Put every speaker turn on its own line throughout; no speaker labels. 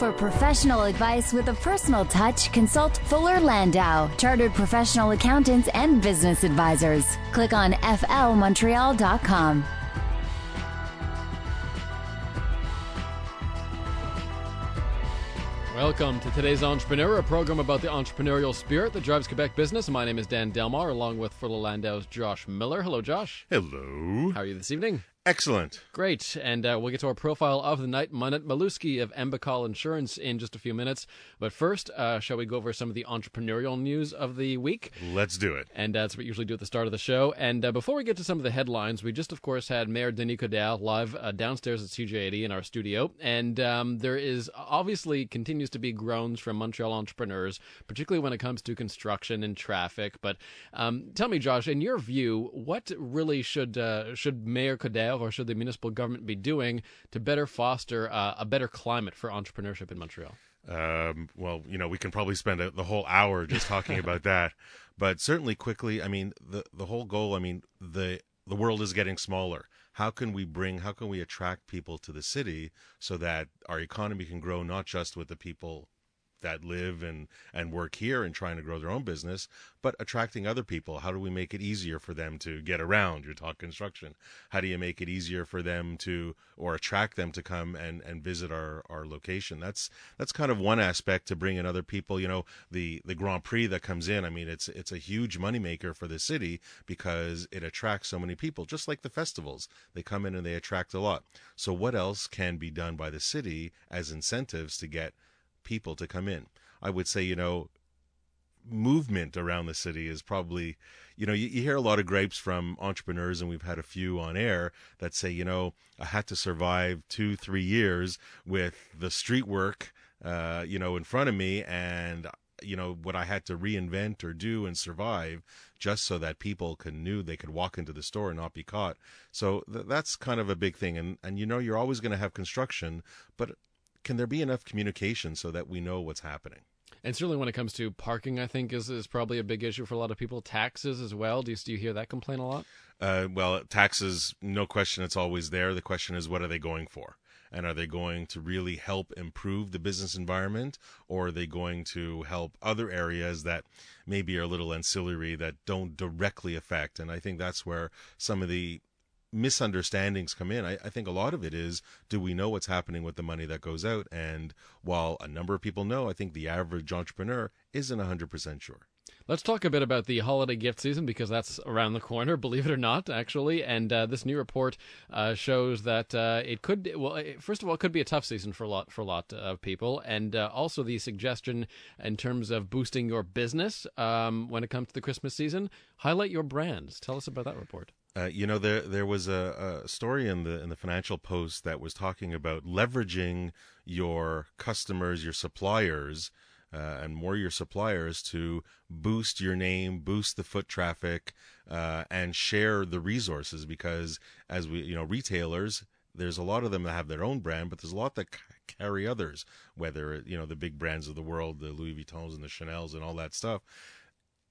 For professional advice with a personal touch, consult Fuller Landau, Chartered Professional Accountants and Business Advisors. Click on flmontreal.com.
Welcome to today's Entrepreneur, a program about the entrepreneurial spirit that drives Quebec business. My name is Dan Delmar, along with Fuller Landau's Josh Miller. Hello, Josh.
Hello.
How are you this evening?
Excellent.
Great. And uh, we'll get to our profile of the night, Monette Malewski of M Bacal Insurance, in just a few minutes. But first, uh, shall we go over some of the entrepreneurial news of the week?
Let's do it.
And that's what we usually do at the start of the show. And uh, before we get to some of the headlines, we just, of course, had Mayor Denis Coderre live uh, downstairs at CJAD in our studio. And um, there is obviously continues to be groans from Montreal entrepreneurs, particularly when it comes to construction and traffic. But um, tell me, Josh, in your view, what really should uh, should Mayor Coderre or should the municipal government be doing to better foster uh, a better climate for entrepreneurship in Montreal?
Um, well, you know, we can probably spend a, the whole hour just talking about that, but certainly quickly. I mean, the the whole goal. I mean, the the world is getting smaller. How can we bring? How can we attract people to the city so that our economy can grow not just with the people that live and and work here and trying to grow their own business, but attracting other people. How do we make it easier for them to get around? You talk construction. How do you make it easier for them to or attract them to come and and visit our our location? That's that's kind of one aspect to bring in other people. You know, the the Grand Prix that comes in. I mean, it's it's a huge moneymaker for the city because it attracts so many people. Just like the festivals, they come in and they attract a lot. So what else can be done by the city as incentives to get people to come in. I would say, you know, movement around the city is probably, you know, you, you, hear a lot of grapes from entrepreneurs, and we've had a few on air that say, you know, I had to survive two, three years with the street work, uh, you know, in front of me, and you know what I had to reinvent or do and survive just so that people can knew they could walk into the store and not be caught. So th- that's kind of a big thing, and and you know you're always going to have construction, but can there be enough communication so that we know what's happening?
And certainly when it comes to parking, I think is is probably a big issue for a lot of people. Taxes as well. Do you, do you hear that complaint a lot?
Uh, well, taxes, no question, it's always there. The question is, what are they going for? And are they going to really help improve the business environment, or are they going to help other areas that maybe are a little ancillary that don't directly affect? And I think that's where some of the misunderstandings come in. I, I, think a lot of it is do we know what's happening with the money that goes out? And while a number of people know, I think the average entrepreneur isn't 100% sure.
Let's talk a bit about the holiday gift season because that's around the corner, believe it or not, actually. And uh, this new report uh, shows that uh, it could, well, first of all, it could be a tough season for a lot for a lot of people, and uh, also the suggestion in terms of boosting your business um, when it comes to the Christmas season. Highlight your brands. Tell us about that report.
Uh, you know, there there was a, a, story in the in the Financial Post that was talking about leveraging your customers, your suppliers, uh, and more your suppliers to boost your name, boost the foot traffic, uh, and share the resources. Because as we, you know, retailers, there's a lot of them that have their own brand, but there's a lot that c- carry others. Whether you know the big brands of the world, the Louis Vuittons and the Chanel's and all that stuff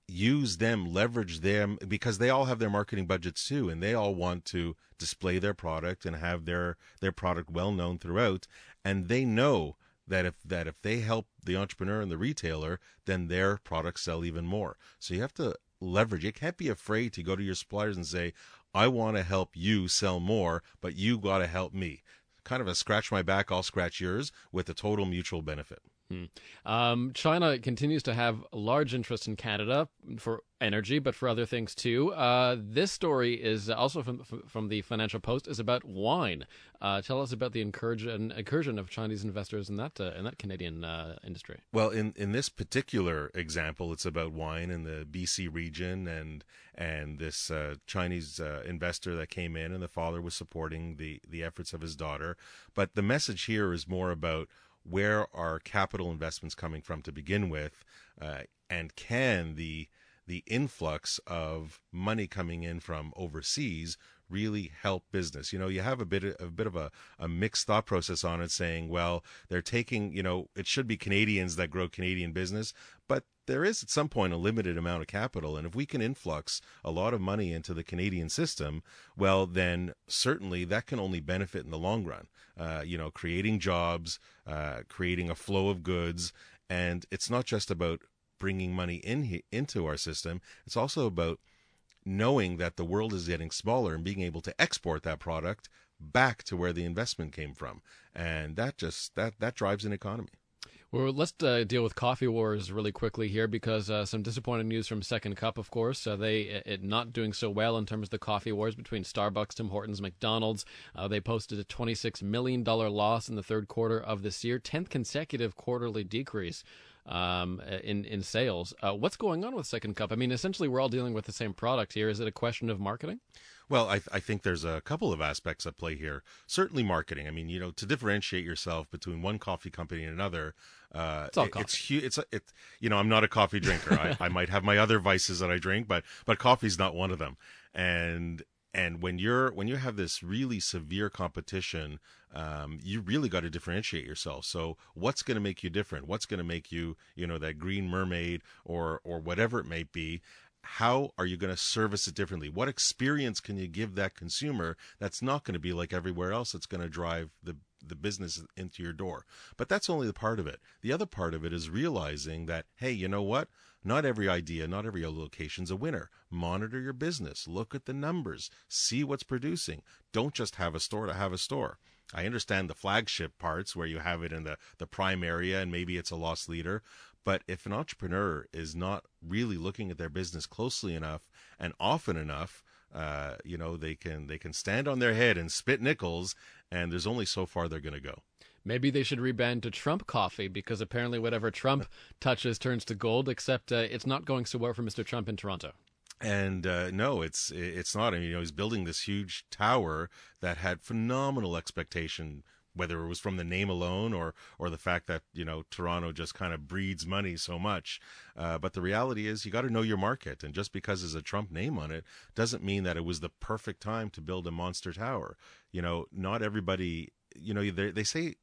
use them, leverage them because they all have their marketing budgets too, and they all want to display their product and have their their product well known throughout. And they know that if that if they help the entrepreneur and the retailer, then their products sell even more. So you have to leverage. You can't be afraid to go to your suppliers and say, "I want to help you sell more, but you got to help me." Kind of a scratch my back, I'll scratch yours, with a total mutual benefit.
Hmm. Um, China continues to have large interest in Canada for energy, but for other things too. Uh, this story is also from from the Financial Post is about wine. Uh, tell us about the incursion incursion of Chinese investors in that uh, in that Canadian uh, industry.
Well, in in this particular example, it's about wine in the BC region and and this uh, Chinese uh, investor that came in, and the father was supporting the the efforts of his daughter. But the message here is more about where are capital investments coming from to begin with, uh, and can the the influx of money coming in from overseas really help business. You know, you have a bit of, a bit of a, a mixed thought process on it saying, well, they're taking, you know, it should be Canadians that grow Canadian business, there is at some point a limited amount of capital, and if we can influx a lot of money into the Canadian system, well, then certainly that can only benefit in the long run. Uh, you know, creating jobs, uh, creating a flow of goods, and it's not just about bringing money in into our system. It's also about knowing that the world is getting smaller and being able to export that product back to where the investment came from, and that just that that drives an economy.
Well, let's uh, deal with coffee wars really quickly here because uh, some disappointing news from Second Cup, of course. Uh, they it not doing so well in terms of the coffee wars between Starbucks, Tim Hortons, McDonald's. Uh, they posted a twenty-six million dollar loss in the third quarter of this year, tenth consecutive quarterly decrease um, in in sales. Uh, what's going on with Second Cup? I mean, essentially, we're all dealing with the same product here. Is it a question of marketing?
Well, I, I, think there's a couple of aspects at play here. Certainly, marketing. I mean, you know, to differentiate yourself between one coffee company and another, uh,
it's all it,
It's hu- It's it. You know, I'm not a coffee drinker. I, I might have my other vices that I drink, but but coffee's not one of them. And and when you're when you have this really severe competition um, you really got to differentiate yourself so what's going to make you different what's going to make you you know that green mermaid or or whatever it may be how are you going to service it differently what experience can you give that consumer that's not going to be like everywhere else that's going to drive the the business into your door but that's only the part of it the other part of it is realizing that hey you know what not every idea, not every location's a winner. Monitor your business, look at the numbers, see what's producing. Don't just have a store to have a store. I understand the flagship parts where you have it in the, the prime area and maybe it's a loss leader. But if an entrepreneur is not really looking at their business closely enough and often enough, uh, you know, they can they can stand on their head and spit nickels, and there's only so far they're going to go.
Maybe they should rebrand to Trump coffee because apparently whatever Trump touches turns to gold. Except uh, it's not going so well for Mr. Trump in Toronto.
And uh, no, it's it's not. I mean, you know, he's building this huge tower that had phenomenal expectation, whether it was from the name alone or or the fact that you know Toronto just kind of breeds money so much. Uh, but the reality is, you got to know your market, and just because there's a Trump name on it doesn't mean that it was the perfect time to build a monster tower. You know, not everybody. You know, they they say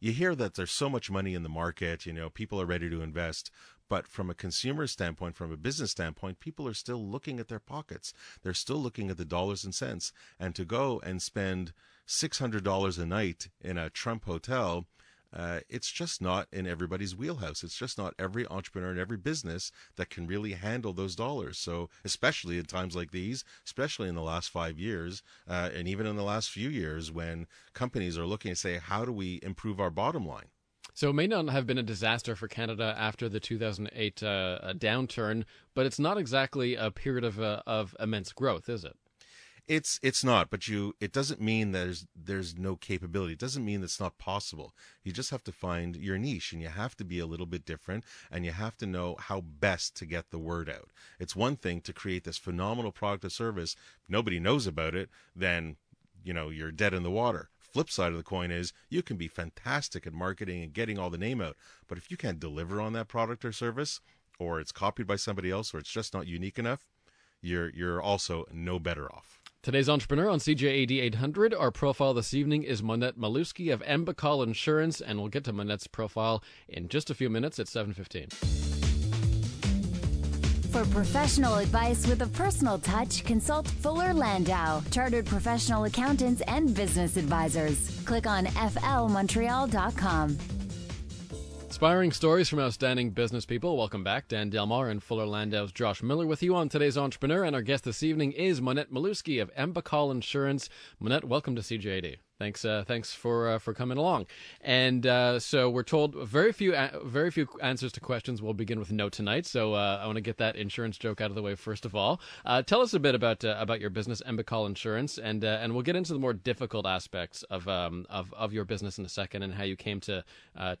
you hear that there's so much money in the market, you know, people are ready to invest. But from a consumer standpoint, from a business standpoint, people are still looking at their pockets. They're still looking at the dollars and cents. And to go and spend $600 a night in a Trump hotel uh, it's just not in everybody's wheelhouse. It's just not every entrepreneur and every business that can really handle those dollars. So, especially in times like these, especially in the last five years, uh, and even in the last few years, when companies are looking to say, how do we improve our bottom line?
So it may not have been a disaster for Canada after the 2008 uh, downturn, but it's not exactly a period of, uh, of immense growth, is it?
It's it's not, but you it doesn't mean there's there's no capability. It doesn't mean it's not possible. You just have to find your niche and you have to be a little bit different and you have to know how best to get the word out. It's one thing to create this phenomenal product or service, nobody knows about it, then you know, you're dead in the water. Flip side of the coin is you can be fantastic at marketing and getting all the name out, but if you can't deliver on that product or service or it's copied by somebody else or it's just not unique enough, you're you're also no better off.
Today's entrepreneur on CJAD 800. Our profile this evening is Monette Malewski of M Bacal Insurance, and we'll get to Monette's profile in just a few minutes at 7:15.
For professional advice with a personal touch, consult Fuller Landau, chartered professional accountants and business advisors. Click on flmontreal.com.
Inspiring stories from outstanding business people. Welcome back. Dan Delmar and Fuller Landau's Josh Miller with you on today's Entrepreneur. And our guest this evening is Monette Malewski of M Bacal Insurance. Monette, welcome to CJAD. Thanks, uh, thanks for uh, for coming along. And uh, so we're told very few very few answers to questions. We'll begin with no tonight. So uh, I want to get that insurance joke out of the way first of all. Uh, tell us a bit about uh, about your business, M Bacal Insurance, and and we'll get into the more difficult aspects of um, of of your business in a second and how you came to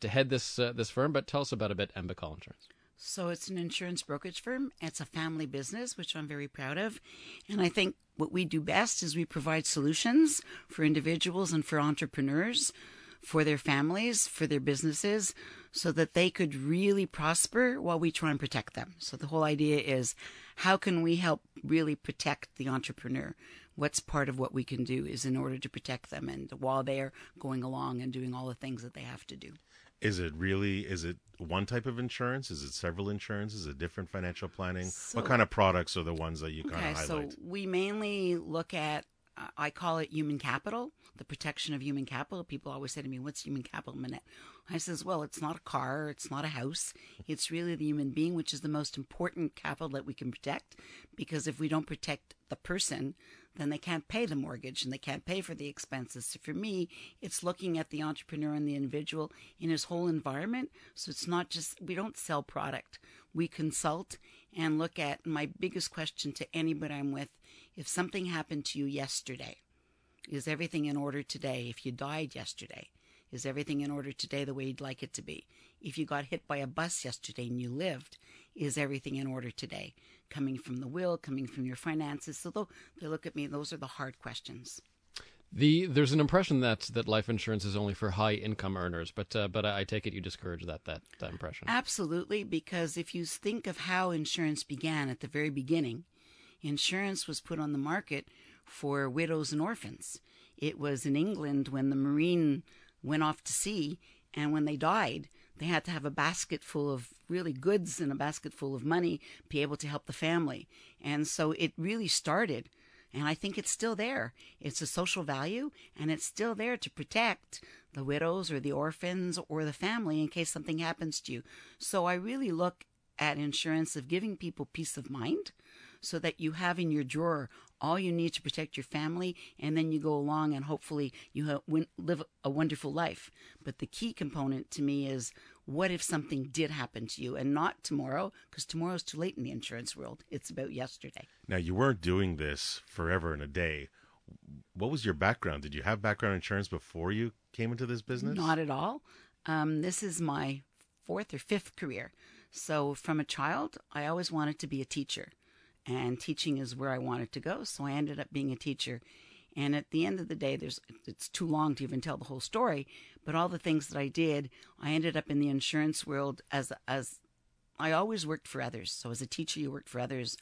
to head this this firm. But tell us about a bit M Bacal Insurance.
So it's an insurance brokerage firm. It's a family business, which I'm very proud of. And I think what we do best is we provide solutions for individuals and for entrepreneurs, for their families, for their businesses, so that they could really prosper while we try and protect them. So the whole idea is how can we help really protect the entrepreneur? What's part of what we can do is in order to protect them and while they're going along and doing all the things that they have to do
Is it really? Is it one type of insurance? Is it several insurances? Is it different financial planning?
So-
what kind of products are the ones that you kind
Okay,
of
so
highlight?
we mainly look at, uh, I call it human capital, the protection of human capital. People always say to me, What's human capital, Monette? I says, Well, it's not a car, it's not a house. It's really the human being, which is the most important capital that we can protect. Because if we don't protect the person, then they can't pay the mortgage and they can't pay for the expenses. So for me, it's looking at the entrepreneur and the individual in his whole environment. So it's not just, we don't sell product. We consult and look at my biggest question to anybody I'm with. If something happened to you yesterday, is everything in order today? If you died yesterday, is everything in order today the way you'd like it to be? If you got hit by a bus yesterday and you lived, is everything in order today? Coming from the will, coming from your finances. So though they look at me, those are the hard questions.
The there's an impression that that life insurance is only for high income earners, but uh, but I I take it you discourage that that that impression.
Absolutely, because if you think of how insurance began at the very beginning, insurance was put on the market for widows and orphans. It was in England when the Marine went off to sea, and when they died, they had to have a basket full of really goods and a basket full of money be able to help the family. And so it really started. And I think it's still there. It's a social value, and it's still there to protect the widows or the orphans or the family in case something happens to you. So I really look at insurance of giving people peace of mind so that you have in your drawer all you need to protect your family, and then you go along and hopefully you ha- win- live a wonderful life. But the key component to me is what if something did happen to you and not tomorrow, because tomorrow's too late in the insurance world. It's about yesterday.
Now, you weren't doing this forever in a day. What was your background? Did you have background insurance before you came into this business?
Not at all. Um, this is my fourth or fifth career. So from a child, I always wanted to be a teacher, and teaching is where I wanted to go. So I ended up being a teacher. And at the end of the day, there's it's too long to even tell the whole story. But all the things that I did, I ended up in the insurance world as as I always worked for others. So as a teacher, you worked for others.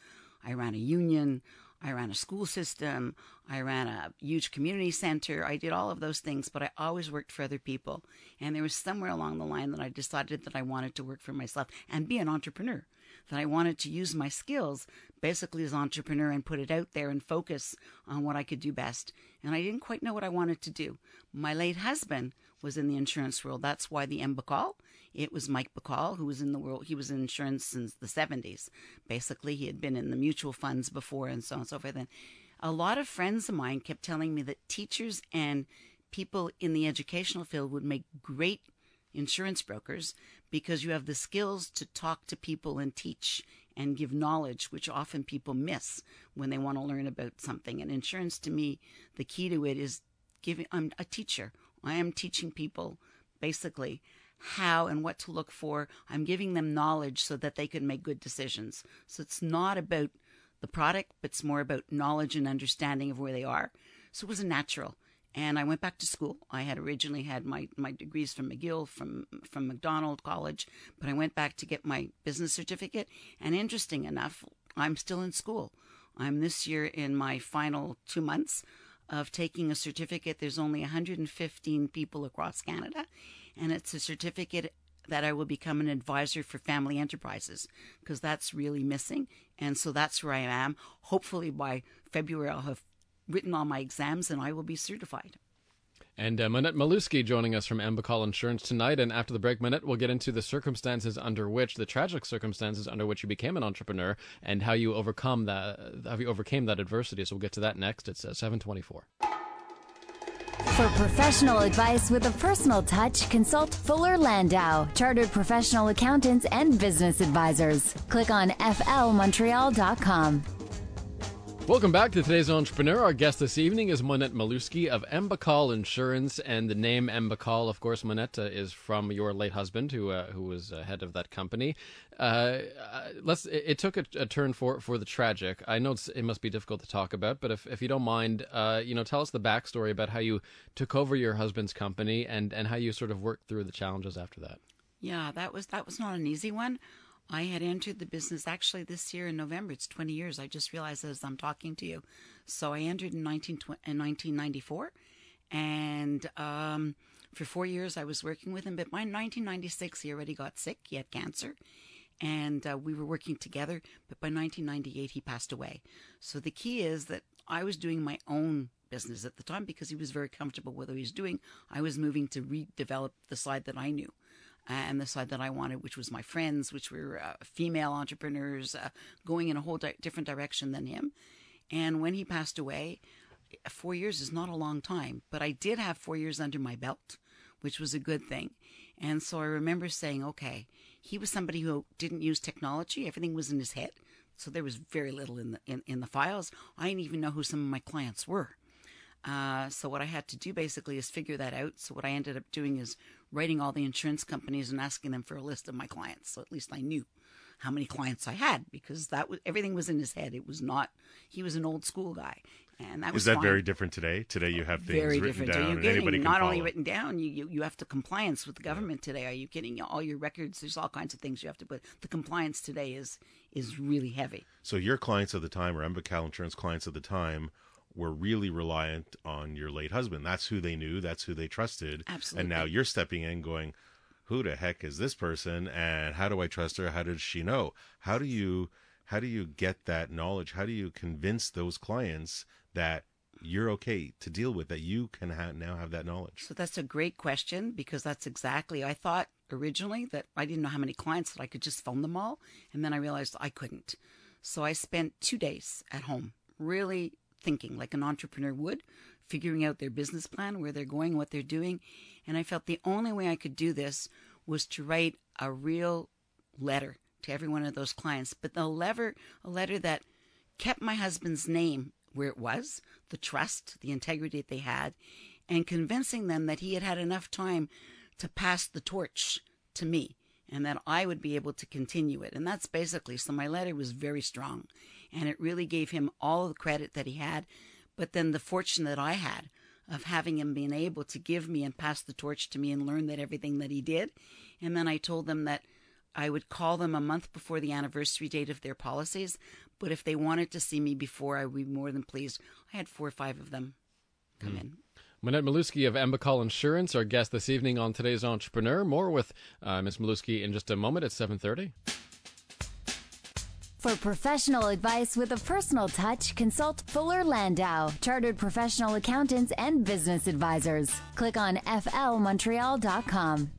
I ran a union. I ran a school system. I ran a huge community center. I did all of those things, but I always worked for other people. And there was somewhere along the line that I decided that I wanted to work for myself and be an entrepreneur. That I wanted to use my skills basically as an entrepreneur and put it out there and focus on what I could do best. And I didn't quite know what I wanted to do. My late husband was in the insurance world. That's why the M. Bacal. It was Mike Bacal who was in the world. He was in insurance since the 70s. Basically, he had been in the mutual funds before and so on and so forth. And a lot of friends of mine kept telling me that teachers and people in the educational field would make great insurance brokers because you have the skills to talk to people and teach and give knowledge, which often people miss when they want to learn about something. And insurance, to me, the key to it is giving. I'm a teacher. I am teaching people basically how and what to look for. I'm giving them knowledge so that they can make good decisions. So it's not about the product, but it's more about knowledge and understanding of where they are. So it was a natural. And I went back to school. I had originally had my, my degrees from McGill, from from Macdonald College, but I went back to get my business certificate. And interesting enough, I'm still in school. I'm this year in my final two months of taking a certificate. There's only 115 people across Canada, and it's a certificate that I will become an advisor for family enterprises because that's really missing. And so that's where I am. Hopefully by February, I'll have written on my exams and I will be certified.
And uh, Monette Malewski joining us from M Bacal Insurance tonight. And after the break, Monette, we'll get into the circumstances under which, the tragic circumstances under which you became an entrepreneur, and how you overcome that, how you overcame that adversity. So we'll get to that next. It's uh, seven twenty-four.
For professional advice with a personal touch, consult Fuller Landau, Chartered Professional Accountants and Business Advisors. Click on flmontreal.com.
Welcome back to today's entrepreneur. Our guest this evening is Monette Malewski of M Bacal Insurance, and the name M Bacal, of course, Monette, uh, is from your late husband, who uh, who was uh, head of that company. Uh, let's. It, it took a, a, turn for for the tragic. I know it must be difficult to talk about, but if if you don't mind, uh, you know, tell us the backstory about how you took over your husband's company and and how you sort of worked through the challenges after that.
Yeah, that was that was not an easy one. I had entered the business actually this year in November. It's 20 years. I just realized as I'm talking to you. So I entered in, 19, in 1994 And um, for four years, I was working with him. But by 1996, he already got sick. He had cancer. And uh, we were working together. But by 1998, he passed away. So the key is that I was doing my own business at the time because he was very comfortable with what he was doing. I was moving to redevelop the side that I knew. Uh, and the side that I wanted, which was my friends, which were uh, female entrepreneurs, uh, going in a whole di- different direction than him. And when he passed away, four years is not a long time, but I did have four years under my belt, which was a good thing. And so I remember saying, okay, he was somebody who didn't use technology. Everything was in his head. So there was very little in the, in, in the files. I didn't even know who some of my clients were. Uh, so what I had to do basically is figure that out. So what I ended up doing is writing all the insurance companies and asking them for a list of my clients. So at least I knew how many clients I had because that was everything was in his head. It was not. He was an old school guy, and that was
Is that
fine.
very different today? Today you have things
very
written
different.
down
Are you getting not only written down? You, you you have to compliance with the government today. Are you kidding? All your records. There's all kinds of things you have to put. The compliance today is is really heavy.
So your clients of the time, or M Bacal Insurance clients of the time, were really reliant on your late husband. That's who they knew. That's who they trusted.
Absolutely.
And now you're stepping in, going, "Who the heck is this person? And how do I trust her? How does she know? How do you how do you get that knowledge? How do you convince those clients that you're okay to deal with that you can ha- now have that knowledge?"
So that's a great question because that's exactly I thought originally that I didn't know how many clients that I could just phone them all, and then I realized I couldn't. So I spent two days at home, really thinking like an entrepreneur would, figuring out their business plan, where they're going, what they're doing, and I felt the only way I could do this was to write a real letter to every one of those clients, but a letter, a letter that kept my husband's name where it was, the trust, the integrity that they had, and convincing them that he had had enough time to pass the torch to me and that I would be able to continue it. And that's basically so my letter was very strong and it really gave him all the credit that he had, but then the fortune that I had of having him being able to give me and pass the torch to me and learn that everything that he did. And then I told them that I would call them a month before the anniversary date of their policies, but if they wanted to see me before, I would be more than pleased. I had four or five of them come in.
Monette Malewski of M Bacal Insurance, our guest this evening on today's Entrepreneur. More with uh, Ms. Malewski in just a moment at 7.30.
For professional advice with a personal touch, consult Fuller Landau, Chartered Professional Accountants and Business Advisors. Click on flmontreal.com.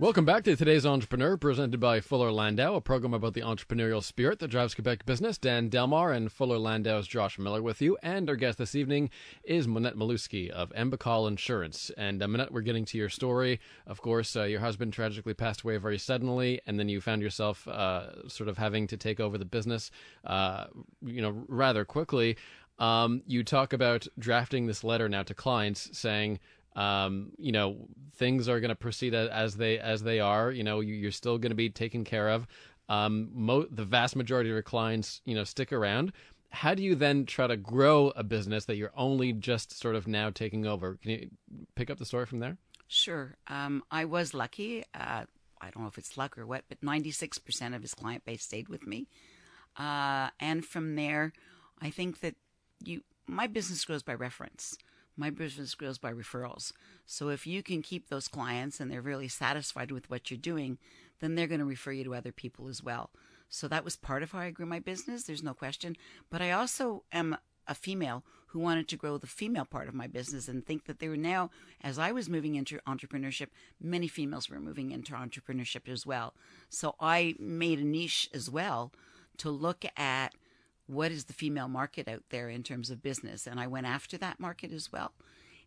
Welcome back to today's Entrepreneur, presented by Fuller Landau, a program about the entrepreneurial spirit that drives Quebec business. Dan Delmar and Fuller Landau's Josh Miller with you. And our guest this evening is Monette Malewski of M Bacal Insurance. And uh, Monette, we're getting to your story. Of course, uh, your husband tragically passed away very suddenly, and then you found yourself uh, sort of having to take over the business, uh, you know, rather quickly. Um, you talk about drafting this letter now to clients saying, um, you know, things are going to proceed as they as they are. You know, you- you're still going to be taken care of. Um, mo- the vast majority of your clients, you know, stick around. How do you then try to grow a business that you're only just sort of now taking over? Can you pick up the story from there?
Sure. Um, I was lucky. Uh, I don't know if it's luck or what, but 96% of his client base stayed with me. Uh, and from there, I think that you, my business grows by reference. My business grows by referrals. So if you can keep those clients and they're really satisfied with what you're doing, then they're going to refer you to other people as well. So that was part of how I grew my business. There's no question. But I also am a female who wanted to grow the female part of my business and think that there were now, as I was moving into entrepreneurship, many females were moving into entrepreneurship as well. So I made a niche as well to look at what is the female market out there in terms of business. And I went after that market as well.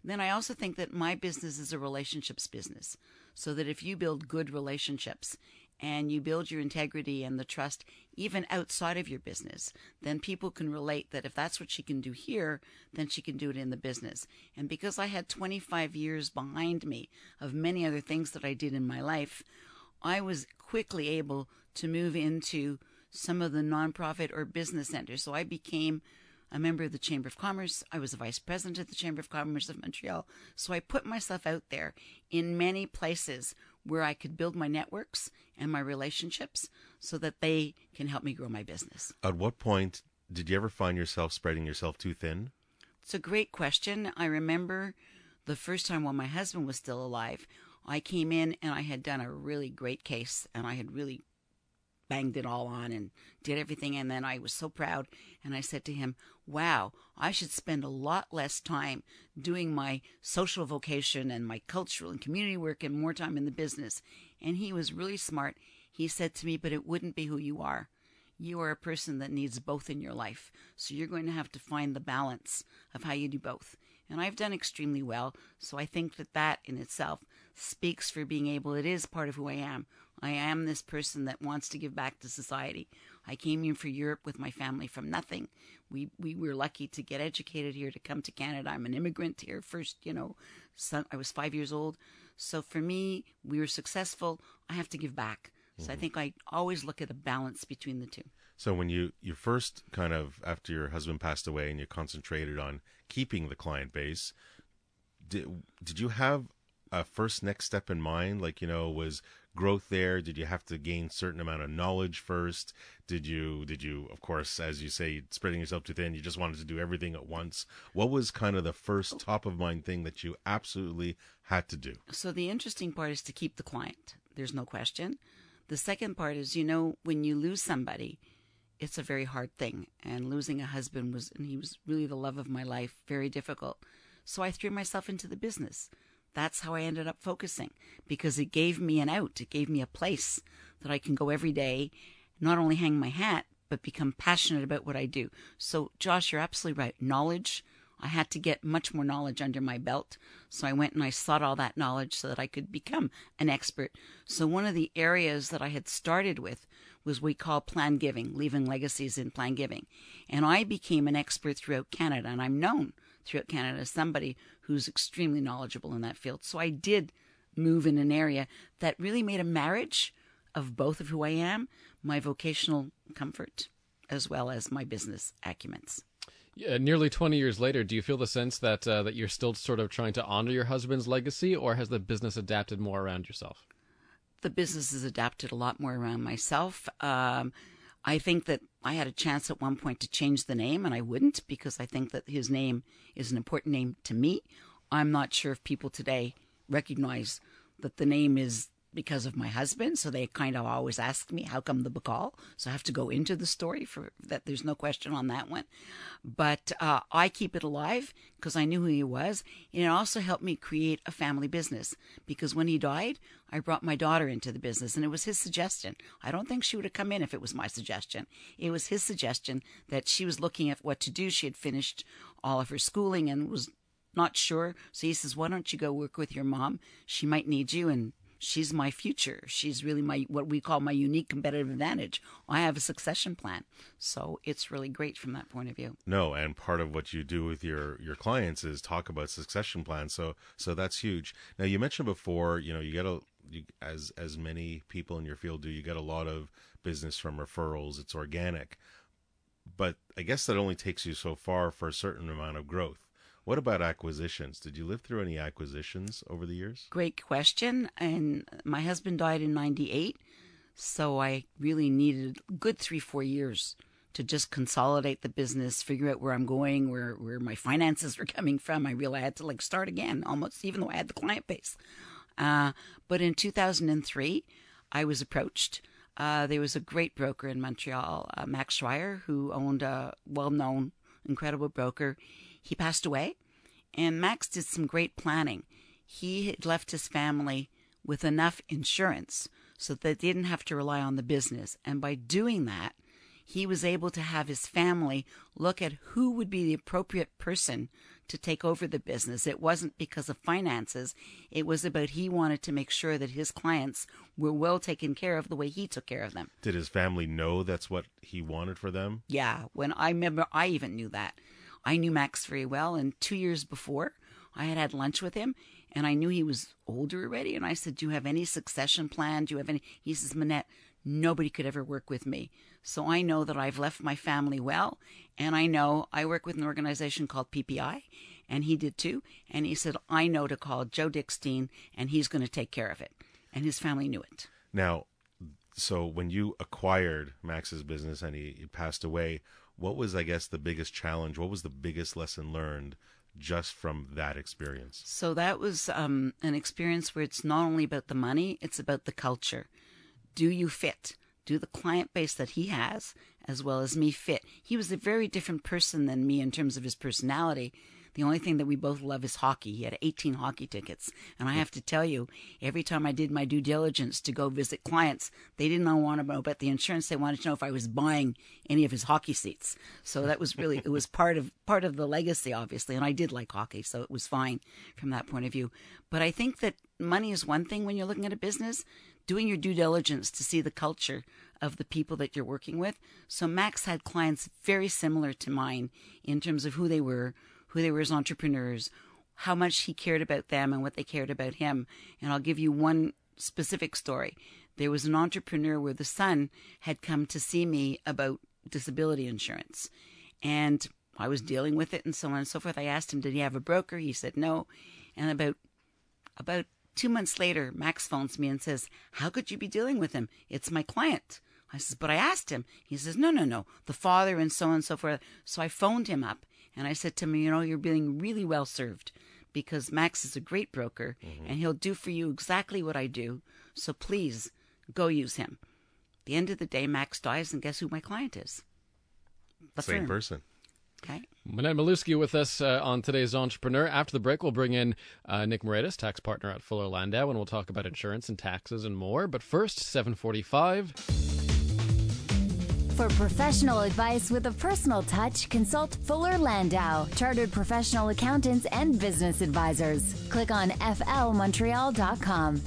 Then I also think that my business is a relationships business. So that if you build good relationships and you build your integrity and the trust even outside of your business, then people can relate that if that's what she can do here, then she can do it in the business. And because I had 25 years behind me of many other things that I did in my life, I was quickly able to move into some of the nonprofit or business centers. So I became a member of the Chamber of Commerce. I was a vice president of the Chamber of Commerce of Montreal. So I put myself out there in many places where I could build my networks and my relationships so that they can help me grow my business.
At what point did you ever find yourself spreading yourself too thin?
It's a great question. I remember the first time when my husband was still alive, I came in and I had done a really great case and I had really banged it all on and did everything. And then I was so proud. And I said to him, Wow, I should spend a lot less time doing my social vocation and my cultural and community work and more time in the business. And he was really smart. He said to me, But it wouldn't be who you are. You are a person that needs both in your life. So you're going to have to find the balance of how you do both. And I've done extremely well. So I think that that in itself speaks for being able, it is part of who I am. I am this person that wants to give back to society. I came here for Europe with my family from nothing. We we were lucky to get educated here to come to Canada. I'm an immigrant here first, you know. Son, I was 5 years old. So for me, we were successful. I have to give back. So mm-hmm. I think I always look at a balance between the two.
So when you you first kind of after your husband passed away and you concentrated on keeping the client base, did did you have a first next step in mind? Like you know, was growth there? Did you have to gain certain amount of knowledge first? Did you did you of course as you say spreading yourself too thin, you just wanted to do everything at once? What was kind of the first top of mind thing that you absolutely had to do?
So the interesting part is to keep the client. There's no question. The second part is you know when you lose somebody, it's a very hard thing and losing a husband was and he was really the love of my life, very difficult. So I threw myself into the business that's how I ended up focusing because it gave me an out. It gave me a place that I can go every day, not only hang my hat, but become passionate about what I do. So, Josh, you're absolutely right. Knowledge, I had to get much more knowledge under my belt. So, I went and I sought all that knowledge so that I could become an expert. So, one of the areas that I had started with was we call plan giving, leaving legacies in plan giving. And I became an expert throughout Canada, and I'm known throughout Canada as somebody who's extremely knowledgeable in that field. So I did move in an area that really made a marriage of both of who I am, my vocational comfort, as well as my business acumens.
Yeah, nearly 20 years later, do you feel the sense that uh, that you're still sort of trying to honor your husband's legacy, or has the business adapted more around yourself?
The business has adapted a lot more around myself. Um, I think that I had a chance at one point to change the name, and I wouldn't because I think that his name is an important name to me. I'm not sure if people today recognize that the name is because of my husband. So they kind of always ask me, how come the Bacal? So I have to go into the story for that. There's no question on that one. But uh, I keep it alive because I knew who he was. And it also helped me create a family business because when he died, I brought my daughter into the business and it was his suggestion. I don't think she would have come in if it was my suggestion. It was his suggestion that she was looking at what to do. She had finished all of her schooling and was not sure. So he says, why don't you go work with your mom? She might need you. And she's my future. She's really my what we call my unique competitive advantage. I have a succession plan, so it's really great from that point of view.
No, and part of what you do with your your clients is talk about succession plans. So so that's huge. Now you mentioned before, you know, you get a you, as as many people in your field do, you get a lot of business from referrals. It's organic, but I guess that only takes you so far for a certain amount of growth. What about acquisitions? Did you live through any acquisitions over the years?
Great question. And my husband died in 98. So I really needed good three, four years to just consolidate the business, figure out where I'm going, where, where my finances were coming from. I really had to like start again almost, even though I had the client base. Uh, but in 2003, I was approached. Uh, there was a great broker in Montreal, uh, Max Schreier, who owned a well known, incredible broker. He passed away, and Max did some great planning. He had left his family with enough insurance so that they didn't have to rely on the business. And by doing that, he was able to have his family look at who would be the appropriate person to take over the business. It wasn't because of finances. It was about he wanted to make sure that his clients were well taken care of the way he took care of them.
Did his family know that's what he wanted for them?
Yeah. When I remember, I even knew that. I knew Max very well, and two years before, I had had lunch with him, and I knew he was older already. And I said, "Do you have any succession plan? Do you have any?" He says, "Monette, nobody could ever work with me. So I know that I've left my family well, and I know I work with an organization called PPI, and he did too. And he said, I know to call Joe Dickstein, and he's going to take care of it. And his family knew it.
Now, so when you acquired Max's business and he, he passed away, what was I guess the biggest challenge? What was the biggest lesson learned just from that experience?
So that was um, an experience where it's not only about the money, it's about the culture. Do you fit? Do the client base that he has, as well as me, fit? He was a very different person than me in terms of his personality. The only thing that we both love is hockey. He had 18 hockey tickets. And I have to tell you, every time I did my due diligence to go visit clients, they didn't want to know about the insurance. They wanted to know if I was buying any of his hockey seats. So that was really, it was part of, part of the legacy, obviously. And I did like hockey, so it was fine from that point of view. But I think that money is one thing when you're looking at a business, doing your due diligence to see the culture of the people that you're working with. So Max had clients very similar to mine in terms of who they were, who they were as entrepreneurs, how much he cared about them and what they cared about him. And I'll give you one specific story. There was an entrepreneur where the son had come to see me about disability insurance. And I was dealing with it and so on and so forth. I asked him, did he have a broker? He said no. And about about two months later, Max phones me and says, How could you be dealing with him? It's my client. I says, But I asked him. He says, No, no, no. The father and so on and so forth. So I phoned him up and I said to him, You know, you're being really well served because Max is a great broker mm-hmm. and he'll do for you exactly what I do. So please go use him. At the end of the day, Max dies, and guess who my client is?
The Same firm. person.
Okay.
Monette Malewski with us uh, on today's Entrepreneur. After the break, we'll bring in uh, Nick Moraitis, tax partner at Fuller Landau, and we'll talk about insurance and taxes and more. But first, 745.
For professional advice with a personal touch, consult Fuller Landau, chartered professional accountants and business advisors. Click on flmontreal.com.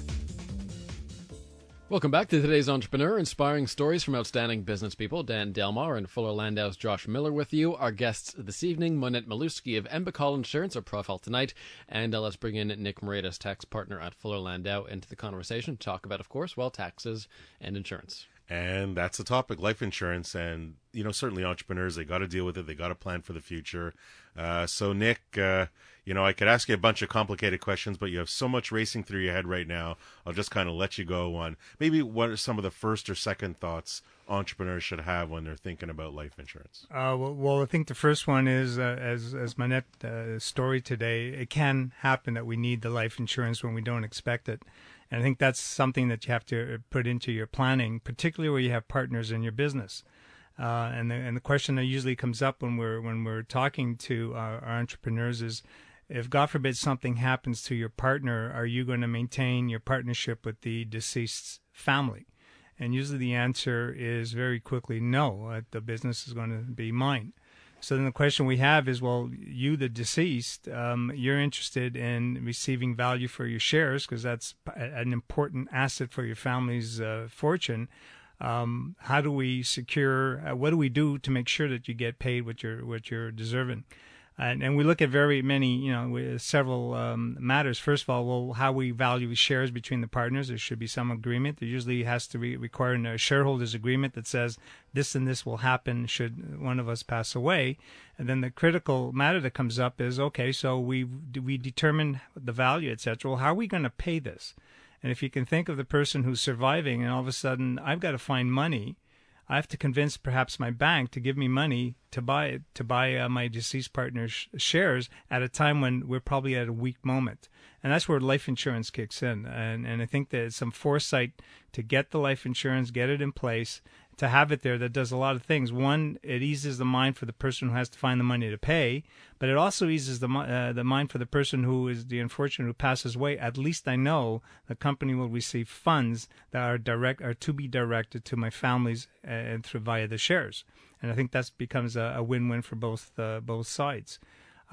Welcome back to today's Entrepreneur, inspiring stories from outstanding business people. Dan Delmar and Fuller Landau's Josh Miller with you. Our guests this evening, Monette Malewski of M Bacal Insurance, our profile tonight. And uh, let's bring in Nick Moraitis, tax partner at Fuller Landau, into the conversation. To talk about, of course, well, taxes and insurance.
And that's the topic, life insurance. And, you know, certainly entrepreneurs, they got to deal with it. They got to plan for the future. Uh, so, Nick, uh, you know, I could ask you a bunch of complicated questions, but you have so much racing through your head right now. I'll just kind of let you go on maybe what are some of the first or second thoughts entrepreneurs should have when they're thinking about life insurance?
Uh, well, well, I think the first one is, uh, as as Monette uh, story today, it can happen that we need the life insurance when we don't expect it. And I think that's something that you have to put into your planning, particularly where you have partners in your business. Uh, and the and the question that usually comes up when we're when we're talking to our, our entrepreneurs is, if God forbid something happens to your partner, are you going to maintain your partnership with the deceased's family? And usually the answer is very quickly no. Uh, the business is going to be mine. So then the question we have is, well, you, the deceased, um, you're interested in receiving value for your shares because that's an important asset for your family's uh, fortune. Um, how do we secure? Uh, what do we do to make sure that you get paid what you're what you're deserving? And, and we look at very many, you know, several um, matters. First of all, well, how we value shares between the partners. There should be some agreement. There usually has to be require a shareholders agreement that says this and this will happen should one of us pass away. And then the critical matter that comes up is okay, so we we determine the value, etc. Well, how are we going to pay this? And if you can think of the person who's surviving, and all of a sudden I've got to find money I have to convince perhaps my bank to give me money to buy to buy uh, my deceased partner's shares at a time when we're probably at a weak moment, and that's where life insurance kicks in. And and I think there's some foresight to get the life insurance, get it in place, to have it there that does a lot of things. One, it eases the mind for the person who has to find the money to pay, but it also eases the uh, the mind for the person who is the unfortunate who passes away. At least I know the company will receive funds that are direct are to be directed to my families uh, and through via the shares. And I think that becomes a, a win-win for both uh, both sides.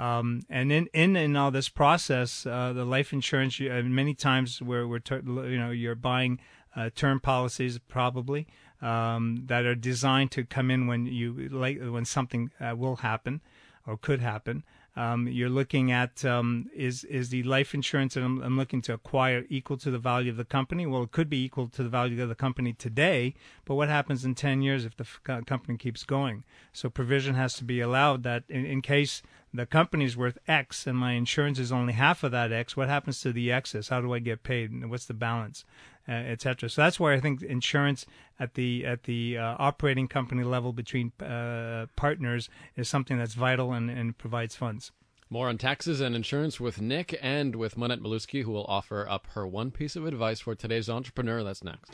Um, and in, in in all this process, uh, the life insurance, uh, many times where we're you know you're buying uh, term policies probably um, that are designed to come in when you like when something uh, will happen or could happen. Um, you're looking at um, is is the life insurance that I'm, I'm, looking to acquire equal to the value of the company? Well, it could be equal to the value of the company today, but what happens in 10 years if the f- company keeps going? So provision has to be allowed that in, in case the company's worth X and my insurance is only half of that X, what happens to the excess? How do I get paid? What's the balance? Uh, etc. So that's where I think insurance at the at the uh, operating company level between uh, partners is something that's vital and, and provides funds.
More on taxes and insurance with Nick and with Monette Malewski, who will offer up her one piece of advice for today's entrepreneur. That's next.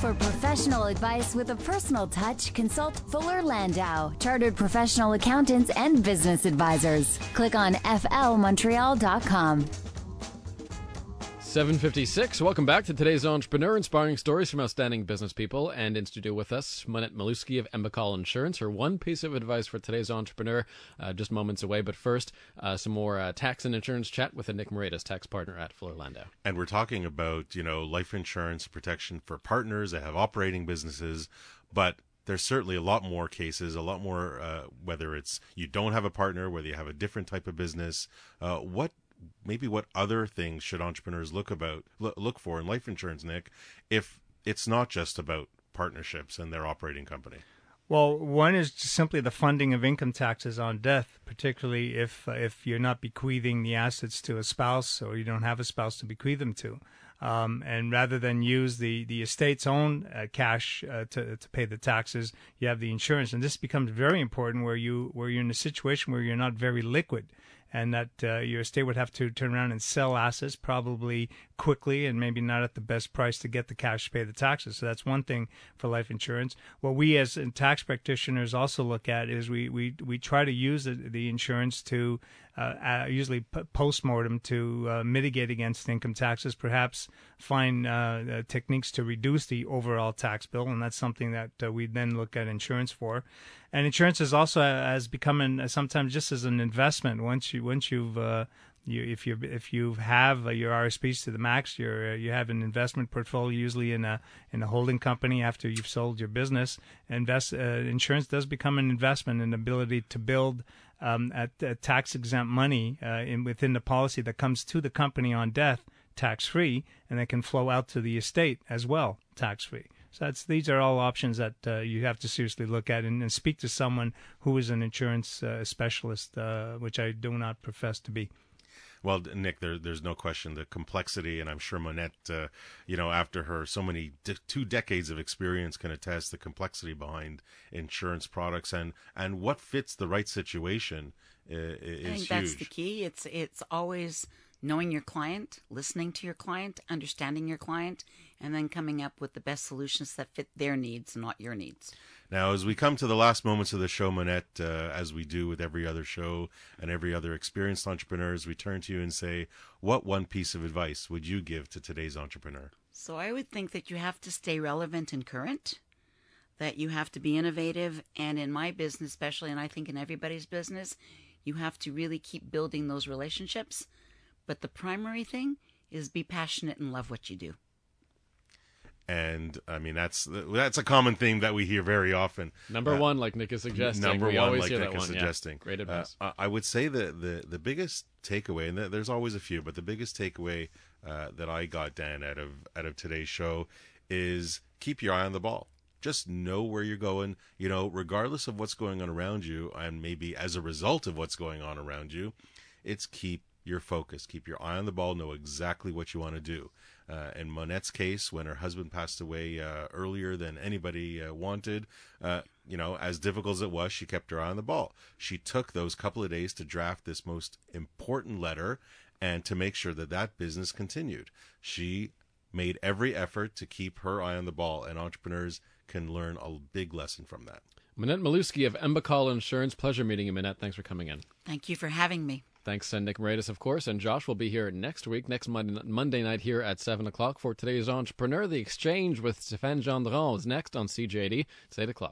For professional advice with a personal touch, consult Fuller Landau, chartered professional accountants and business advisors. Click on flmontreal.com.
756. Welcome back to today's Entrepreneur, inspiring stories from outstanding business people. And in studio with us, Monette Malewski of M Bacal Insurance. Her one piece of advice for today's entrepreneur, uh, just moments away. But first, uh, some more uh, tax and insurance chat with a Nick Moraitis, tax partner at Fuller Landau.
And we're talking about, you know, life insurance protection for partners that have operating businesses, but there's certainly a lot more cases, a lot more, uh, whether it's you don't have a partner, whether you have a different type of business. Uh, what maybe what other things should entrepreneurs look about look for in life insurance, Nick, if it's not just about partnerships and their operating company?
Well, one is simply the funding of income taxes on death, particularly if if you're not bequeathing the assets to a spouse or you don't have a spouse to bequeath them to. Um, and rather than use the, the estate's own uh, cash uh, to, to pay the taxes, you have the insurance, and this becomes very important where you where you're in a situation where you're not very liquid and that uh, your estate would have to turn around and sell assets probably quickly and maybe not at the best price to get the cash to pay the taxes. So that's one thing for life insurance. What we as tax practitioners also look at is we, we, we try to use the, the insurance to uh, uh, usually post-mortem to uh, mitigate against income taxes, perhaps find uh, techniques to reduce the overall tax bill, and that's something that we then look at insurance for. And insurance is also has become an, sometimes just as an investment. Once you once you've you, if you if you have your RSPs to the max, you you have an investment portfolio usually in a in a holding company after you've sold your business. Invest uh, insurance does become an investment, an ability to build um, at, at tax exempt money uh, in within the policy that comes to the company on death tax free, and that can flow out to the estate as well tax free. So that's these are all options that uh, you have to seriously look at and, and, speak to someone who is an insurance uh, specialist, uh, which I do not profess to be.
Well, Nick, there, there's no question the complexity, and I'm sure Monette, uh, you know, after her so many de- two decades of experience, can attest the complexity behind insurance products and and what fits the right situation uh, is I think
huge. that's the key. It's it's always knowing your client, listening to your client, understanding your client, and then coming up with the best solutions that fit their needs, not your needs.
Now, as we come to the last moments of the show, Monette, uh, as we do with every other show and every other experienced entrepreneurs, we turn to you and say, what one piece of advice would you give to today's entrepreneur?
So I would think that you have to stay relevant and current, that you have to be innovative, and in my business, especially, and I think in everybody's business, you have to really keep building those relationships. But the primary thing is be passionate and love what you do
and I mean that's that's a common theme that we hear very often.
Number uh, one, like Nick is suggesting.
Number
we
one, like
Nick
is
one.
suggesting.
Yeah. Great advice.
Uh, I would say that the the biggest takeaway, and there's always a few, but the biggest takeaway uh, that I got Dan out of out of today's show is keep your eye on the ball. Just know where you're going. You know, regardless of what's going on around you, and maybe as a result of what's going on around you, it's keep your focus. Keep your eye on the ball. Know exactly what you want to do. Uh, in Monette's case, when her husband passed away uh, earlier than anybody uh, wanted, uh, you know, as difficult as it was, she kept her eye on the ball. She took those couple of days to draft this most important letter and to make sure that that business continued. She made every effort to keep her eye on the ball, and entrepreneurs can learn a big lesson from that.
Monette Malewski of M Bacal Insurance. Pleasure meeting you, Monette. Thanks for coming in.
Thank you for having me.
Thanks, to Nick Moraitis, of course, and Josh will be here next week, next Monday, Monday night here at 7 o'clock for today's Entrepreneur. The Exchange with Stéphane Gendron is next on CJAD. It's 8 o'clock.